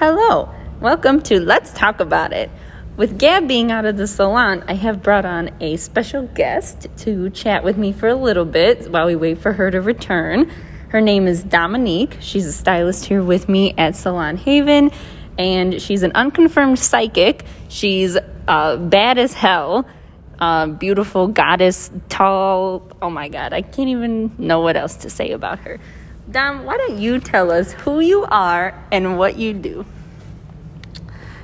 Hello, welcome to Let's Talk About It. With Gab being out of the salon, I have brought on a special guest to chat with me for a little bit while we wait for her to return. Her name is Dominique. She's a stylist here with me at Salon Haven, and she's an unconfirmed psychic. She's uh, bad as hell, uh, beautiful goddess, tall. Oh my god, I can't even know what else to say about her. Dom, why don't you tell us who you are and what you do?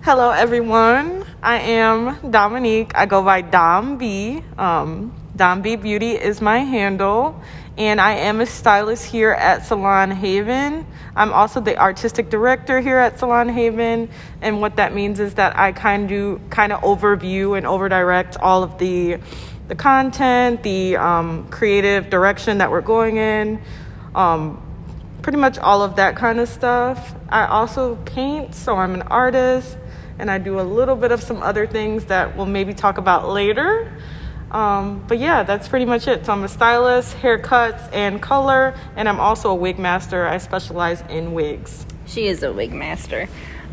Hello, everyone. I am Dominique. I go by Dom B. Um, Dom B Beauty is my handle, and I am a stylist here at Salon Haven. I'm also the artistic director here at Salon Haven, and what that means is that I kind of kind of overview and overdirect all of the the content, the um, creative direction that we're going in. Um, pretty much all of that kind of stuff. I also paint, so I'm an artist, and I do a little bit of some other things that we'll maybe talk about later. Um, but yeah, that's pretty much it. So I'm a stylist, haircuts, and color, and I'm also a wig master. I specialize in wigs. She is a wig master.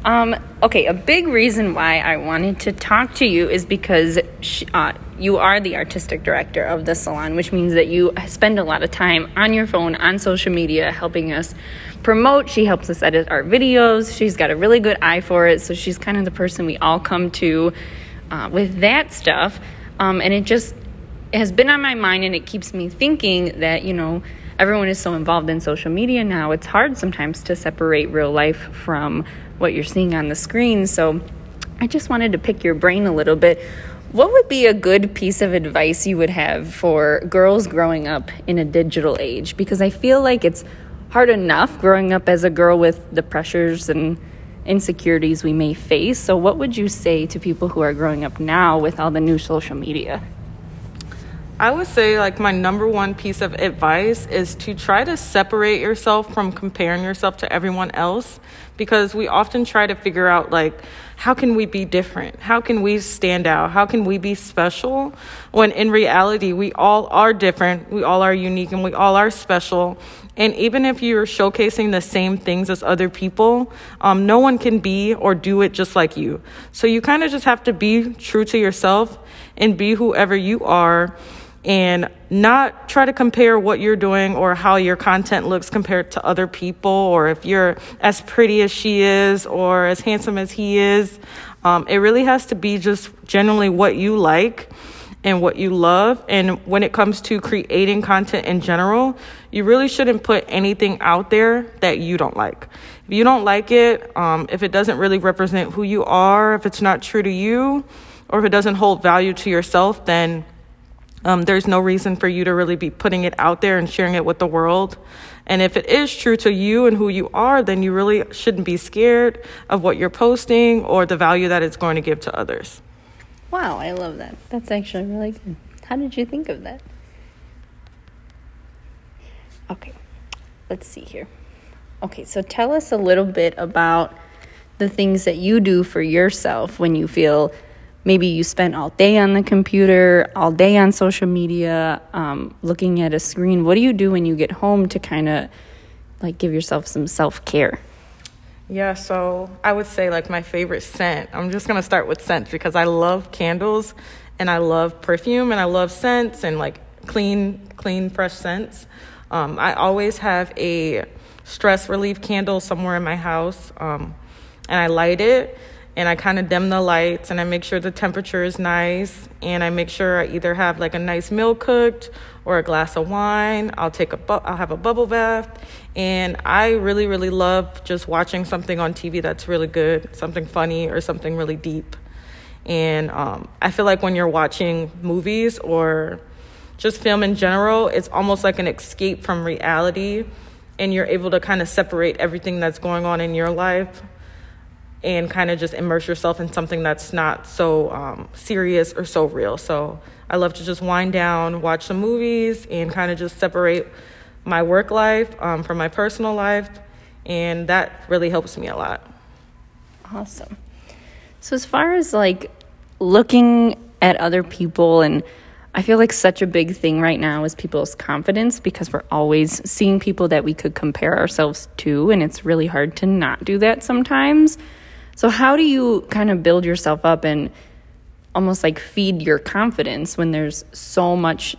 Um, okay, a big reason why I wanted to talk to you is because she, uh, you are the artistic director of the salon, which means that you spend a lot of time on your phone, on social media, helping us promote. She helps us edit our videos. She's got a really good eye for it, so she's kind of the person we all come to uh, with that stuff. Um, and it just has been on my mind, and it keeps me thinking that, you know, everyone is so involved in social media now, it's hard sometimes to separate real life from what you're seeing on the screen. So I just wanted to pick your brain a little bit. What would be a good piece of advice you would have for girls growing up in a digital age? Because I feel like it's hard enough growing up as a girl with the pressures and insecurities we may face. So, what would you say to people who are growing up now with all the new social media? I would say, like, my number one piece of advice is to try to separate yourself from comparing yourself to everyone else because we often try to figure out, like, how can we be different? How can we stand out? How can we be special? When in reality, we all are different, we all are unique, and we all are special. And even if you're showcasing the same things as other people, um, no one can be or do it just like you. So you kind of just have to be true to yourself and be whoever you are and not try to compare what you're doing or how your content looks compared to other people or if you're as pretty as she is or as handsome as he is. Um, it really has to be just generally what you like and what you love. And when it comes to creating content in general, you really shouldn't put anything out there that you don't like. If you don't like it, um, if it doesn't really represent who you are, if it's not true to you, or if it doesn't hold value to yourself, then um, there's no reason for you to really be putting it out there and sharing it with the world. And if it is true to you and who you are, then you really shouldn't be scared of what you're posting or the value that it's going to give to others. Wow, I love that. That's actually really good. How did you think of that? Okay, let's see here. Okay, so tell us a little bit about the things that you do for yourself when you feel maybe you spent all day on the computer, all day on social media, um, looking at a screen. What do you do when you get home to kind of like give yourself some self care? Yeah, so I would say like my favorite scent. I'm just gonna start with scents because I love candles and I love perfume and I love scents and like clean, clean, fresh scents. Um, I always have a stress relief candle somewhere in my house um, and I light it and I kind of dim the lights and I make sure the temperature is nice and I make sure I either have like a nice meal cooked or a glass of wine. I'll take a bu- I'll have a bubble bath and I really really love just watching something on TV that's really good, something funny or something really deep. And um, I feel like when you're watching movies or just film in general, it's almost like an escape from reality and you're able to kind of separate everything that's going on in your life and kind of just immerse yourself in something that's not so um, serious or so real. So I love to just wind down, watch some movies, and kind of just separate my work life um, from my personal life. And that really helps me a lot. Awesome. So, as far as like looking at other people and I feel like such a big thing right now is people's confidence because we're always seeing people that we could compare ourselves to, and it's really hard to not do that sometimes. So, how do you kind of build yourself up and almost like feed your confidence when there's so much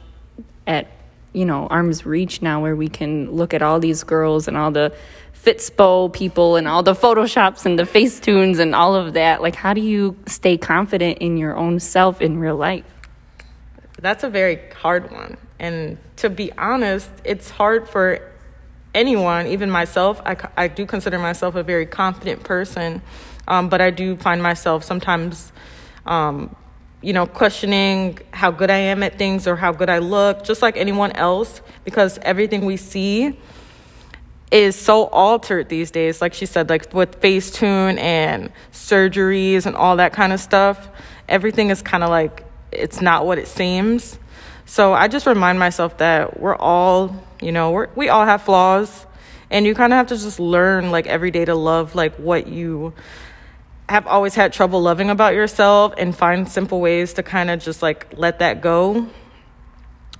at, you know, arm's reach now where we can look at all these girls and all the Fitspo people and all the Photoshops and the Facetunes and all of that? Like, how do you stay confident in your own self in real life? That's a very hard one. And to be honest, it's hard for anyone, even myself. I, I do consider myself a very confident person, um, but I do find myself sometimes, um, you know, questioning how good I am at things or how good I look, just like anyone else, because everything we see is so altered these days. Like she said, like with Facetune and surgeries and all that kind of stuff, everything is kind of like it's not what it seems. So I just remind myself that we're all, you know, we we all have flaws, and you kind of have to just learn like every day to love like what you have always had trouble loving about yourself and find simple ways to kind of just like let that go.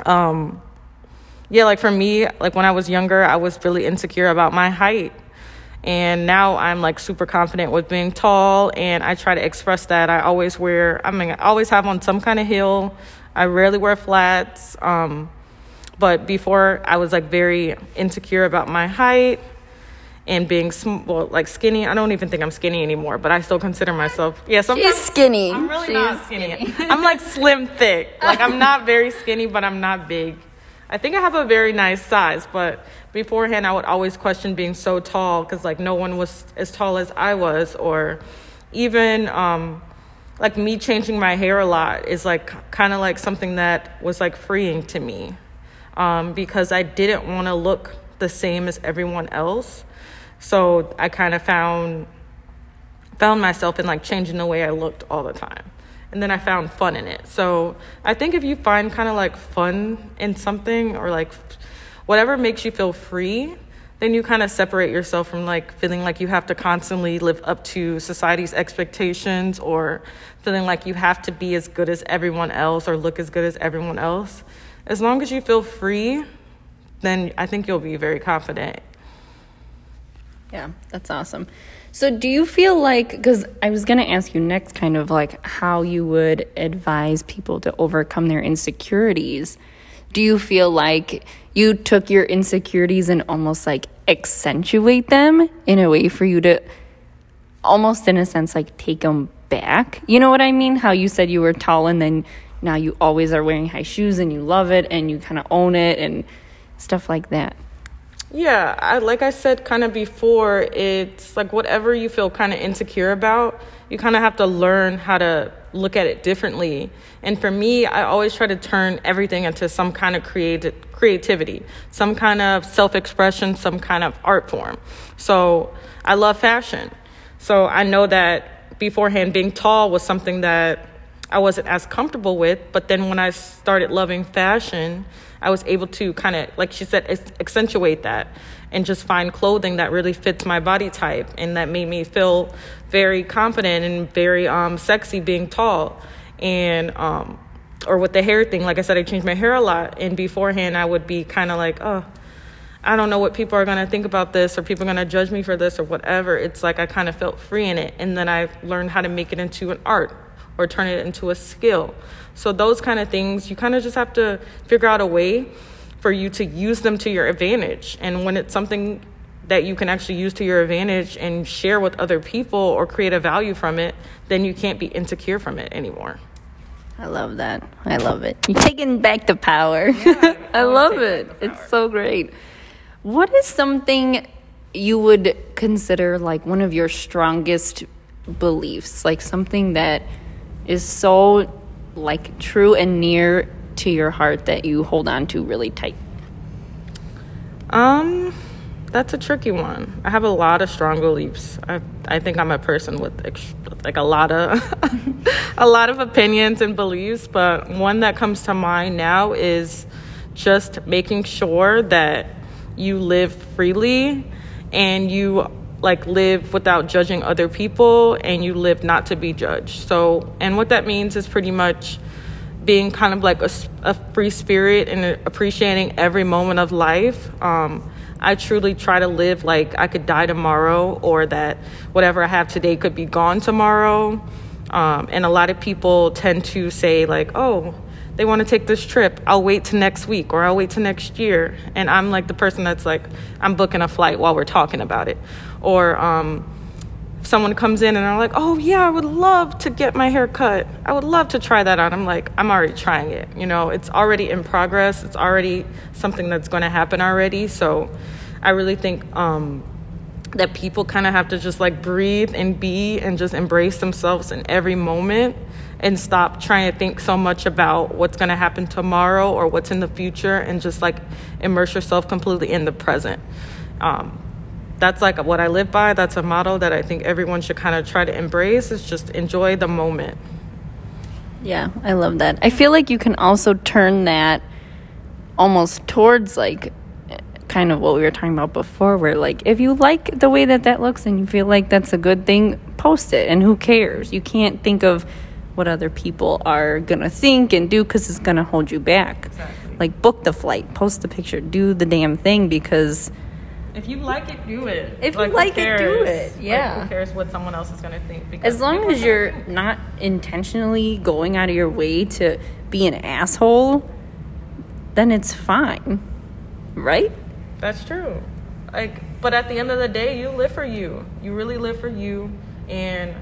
Um yeah, like for me, like when I was younger, I was really insecure about my height. And now I'm like super confident with being tall, and I try to express that. I always wear, I mean, I always have on some kind of heel. I rarely wear flats. Um, but before, I was like very insecure about my height and being sm- well, like skinny. I don't even think I'm skinny anymore, but I still consider myself. Yeah, sometimes she's skinny. I'm really she's not skinny. skinny. I'm like slim thick. Like I'm not very skinny, but I'm not big. I think I have a very nice size, but beforehand I would always question being so tall because like no one was as tall as I was, or even um, like me changing my hair a lot is like kind of like something that was like freeing to me um, because I didn't want to look the same as everyone else. So I kind of found found myself in like changing the way I looked all the time and then I found fun in it. So I think if you find kind of like fun in something or like whatever makes you feel free, then you kind of separate yourself from like feeling like you have to constantly live up to society's expectations or feeling like you have to be as good as everyone else or look as good as everyone else. As long as you feel free, then I think you'll be very confident. Yeah, that's awesome. So, do you feel like, because I was going to ask you next, kind of like how you would advise people to overcome their insecurities. Do you feel like you took your insecurities and almost like accentuate them in a way for you to almost, in a sense, like take them back? You know what I mean? How you said you were tall and then now you always are wearing high shoes and you love it and you kind of own it and stuff like that. Yeah, I, like I said kind of before, it's like whatever you feel kind of insecure about, you kind of have to learn how to look at it differently. And for me, I always try to turn everything into some kind of creative creativity, some kind of self-expression, some kind of art form. So, I love fashion. So, I know that beforehand being tall was something that I wasn't as comfortable with, but then when I started loving fashion, I was able to kind of, like she said, accentuate that and just find clothing that really fits my body type and that made me feel very confident and very um, sexy being tall. And, um, or with the hair thing, like I said, I changed my hair a lot. And beforehand, I would be kind of like, oh, I don't know what people are going to think about this or people are going to judge me for this or whatever. It's like I kind of felt free in it. And then I learned how to make it into an art or turn it into a skill. So, those kind of things, you kind of just have to figure out a way for you to use them to your advantage. And when it's something that you can actually use to your advantage and share with other people or create a value from it, then you can't be insecure from it anymore. I love that. I love it. You're taking back the power. Yeah, I, I love it. It's so great. What is something you would consider like one of your strongest beliefs? Like something that is so like true and near to your heart that you hold on to really tight? Um, that's a tricky one. I have a lot of strong beliefs. I I think I'm a person with ex- like a lot of a lot of opinions and beliefs, but one that comes to mind now is just making sure that you live freely and you like live without judging other people and you live not to be judged. So, and what that means is pretty much being kind of like a, a free spirit and appreciating every moment of life. Um, I truly try to live like I could die tomorrow or that whatever I have today could be gone tomorrow. Um, and a lot of people tend to say, like, oh, they want to take this trip. I'll wait to next week or I'll wait to next year. And I'm like the person that's like, I'm booking a flight while we're talking about it. Or um, someone comes in and are like, oh, yeah, I would love to get my hair cut. I would love to try that on. I'm like, I'm already trying it. You know, it's already in progress, it's already something that's going to happen already. So I really think. Um, that people kind of have to just like breathe and be and just embrace themselves in every moment and stop trying to think so much about what's going to happen tomorrow or what's in the future and just like immerse yourself completely in the present. Um, that's like what I live by. That's a model that I think everyone should kind of try to embrace is just enjoy the moment. Yeah, I love that. I feel like you can also turn that almost towards like kind of what we were talking about before where like if you like the way that that looks and you feel like that's a good thing post it and who cares you can't think of what other people are gonna think and do because it's gonna hold you back exactly. like book the flight post the picture do the damn thing because if you like it do it if like, you like it do it yeah like, who cares what someone else is gonna think because as long as you're not intentionally going out of your way to be an asshole then it's fine right that's true. Like, but at the end of the day, you live for you. You really live for you. And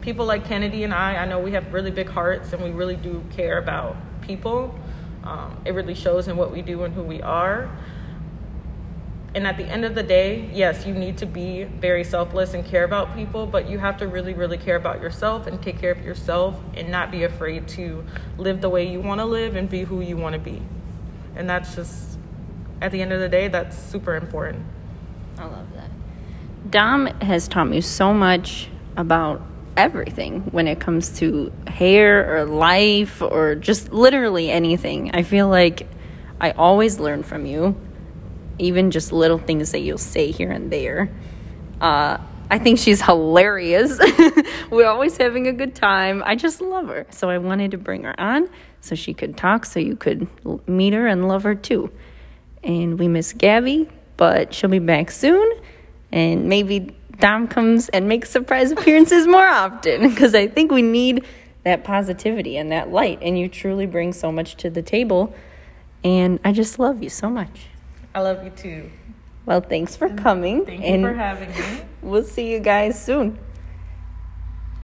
people like Kennedy and I, I know we have really big hearts and we really do care about people. Um, it really shows in what we do and who we are. And at the end of the day, yes, you need to be very selfless and care about people, but you have to really, really care about yourself and take care of yourself and not be afraid to live the way you want to live and be who you want to be. And that's just at the end of the day, that's super important. I love that. Dom has taught me so much about everything when it comes to hair or life or just literally anything. I feel like I always learn from you, even just little things that you'll say here and there. Uh, I think she's hilarious. We're always having a good time. I just love her. So I wanted to bring her on so she could talk, so you could meet her and love her too and we miss Gabby, but she'll be back soon. And maybe Dom comes and makes surprise appearances more often because I think we need that positivity and that light. And you truly bring so much to the table. And I just love you so much. I love you too. Well, thanks for coming. Thank you and for having me. We'll see you guys soon.